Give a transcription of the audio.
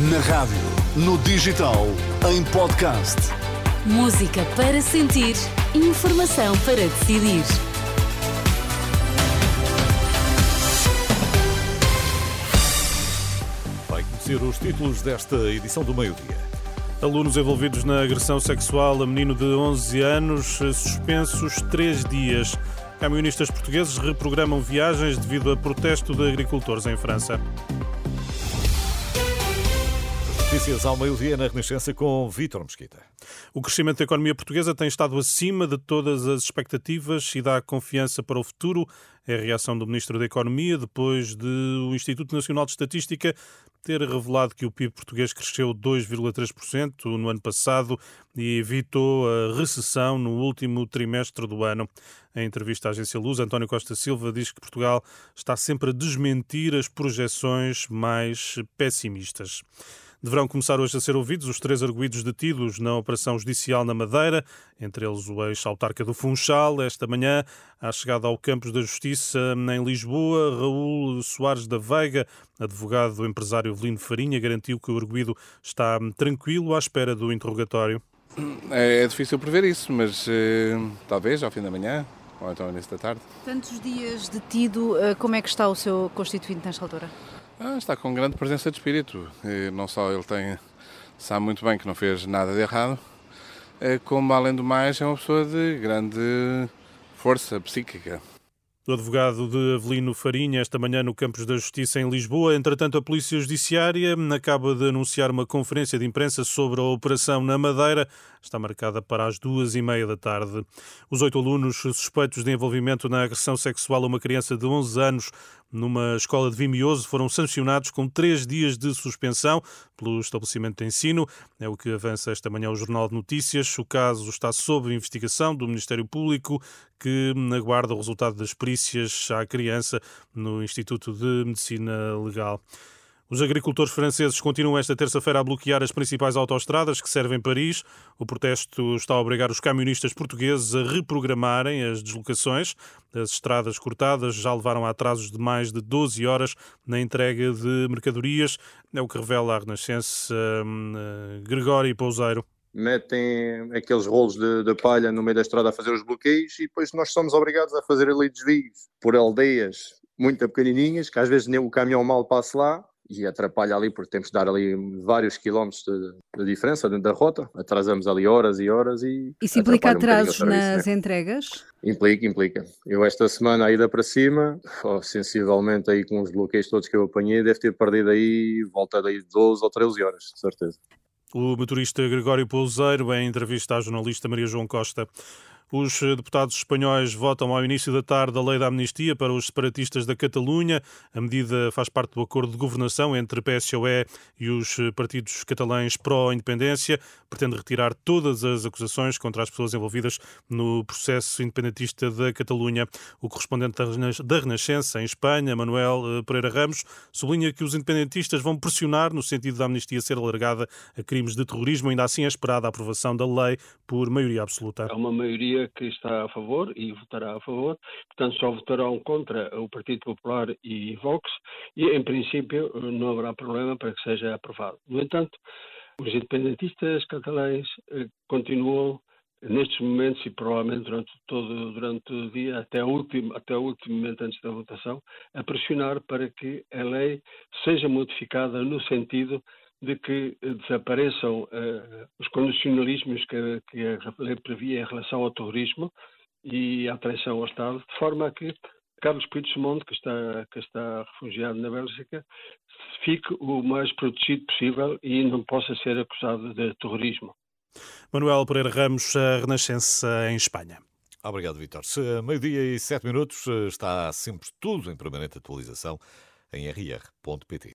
Na rádio, no digital, em podcast. Música para sentir, informação para decidir. Vai conhecer os títulos desta edição do meio-dia. Alunos envolvidos na agressão sexual a menino de 11 anos, suspensos três dias. Camionistas portugueses reprogramam viagens devido a protesto de agricultores em França. Notícias ao meio-dia na Renascença com Vítor Mesquita. O crescimento da economia portuguesa tem estado acima de todas as expectativas e dá confiança para o futuro. É a reação do Ministro da Economia depois de o Instituto Nacional de Estatística ter revelado que o PIB português cresceu 2,3% no ano passado e evitou a recessão no último trimestre do ano. Em entrevista à agência Luz, António Costa Silva diz que Portugal está sempre a desmentir as projeções mais pessimistas. Deverão começar hoje a ser ouvidos os três arguídos detidos na operação judicial na Madeira, entre eles o ex-autarca do Funchal. Esta manhã, à chegada ao Campos da Justiça em Lisboa, Raul Soares da Veiga, advogado do empresário Evelino Farinha, garantiu que o arguído está tranquilo à espera do interrogatório. É, é difícil prever isso, mas eh, talvez ao fim da manhã ou então início da tarde. Tantos dias detido, eh, como é que está o seu constituinte nesta altura? Ah, está com grande presença de espírito. E não só ele tem, sabe muito bem que não fez nada de errado, eh, como além do mais é uma pessoa de grande força psíquica. O advogado de Avelino Farinha, esta manhã no Campos da Justiça em Lisboa. Entretanto, a Polícia Judiciária acaba de anunciar uma conferência de imprensa sobre a operação na Madeira. Está marcada para as duas e meia da tarde. Os oito alunos suspeitos de envolvimento na agressão sexual a uma criança de 11 anos numa escola de Vimioso foram sancionados com três dias de suspensão pelo estabelecimento de ensino. É o que avança esta manhã o Jornal de Notícias. O caso está sob investigação do Ministério Público, que aguarda o resultado das perícias à criança no Instituto de Medicina Legal. Os agricultores franceses continuam esta terça-feira a bloquear as principais autoestradas que servem Paris. O protesto está a obrigar os camionistas portugueses a reprogramarem as deslocações. As estradas cortadas já levaram a atrasos de mais de 12 horas na entrega de mercadorias. É o que revela a Renascença uh, Gregório Pouseiro metem aqueles rolos de, de, palha no meio da estrada a fazer os bloqueios e depois nós somos obrigados a fazer ali desvios por aldeias muito pequenininhas, que às vezes nem o caminhão mal passa lá e atrapalha ali porque temos de dar ali vários quilómetros de, de, diferença dentro da rota, atrasamos ali horas e horas e... Isso implica atrasos um nas né? entregas? Implica, implica. Eu esta semana a ida para cima, oh, sensivelmente aí com os bloqueios todos que eu apanhei, deve ter perdido aí, volta daí 12 ou 13 horas, de certeza. O motorista Gregório Pouseiro, em entrevista à jornalista Maria João Costa. Os deputados espanhóis votam ao início da tarde a lei da amnistia para os separatistas da Catalunha. A medida faz parte do acordo de governação entre PSOE e os partidos catalães pró-independência. Pretende retirar todas as acusações contra as pessoas envolvidas no processo independentista da Catalunha. O correspondente da Renascença em Espanha, Manuel eh, Pereira Ramos, sublinha que os independentistas vão pressionar no sentido da amnistia ser alargada a crimes de terrorismo. Ainda assim é esperada a aprovação da lei por maioria absoluta. É uma maioria que está a favor e votará a favor, portanto só votarão contra o Partido Popular e Vox e em princípio não haverá problema para que seja aprovado. No entanto, os independentistas catalães eh, continuam nestes momentos e provavelmente durante todo durante o dia até o último até o último momento antes da votação a pressionar para que a lei seja modificada no sentido de que desapareçam uh, os condicionalismos que, que, a lei previa em relação ao terrorismo e à traição ao Estado, de forma a que Carlos Puigdemont, que está, que está refugiado na Bélgica, fique o mais protegido possível e não possa ser acusado de terrorismo. Manuel Pereira Ramos, a Renascença em Espanha. Obrigado, Vitor. Meio-dia e sete minutos está sempre tudo em permanente atualização em rr.pt.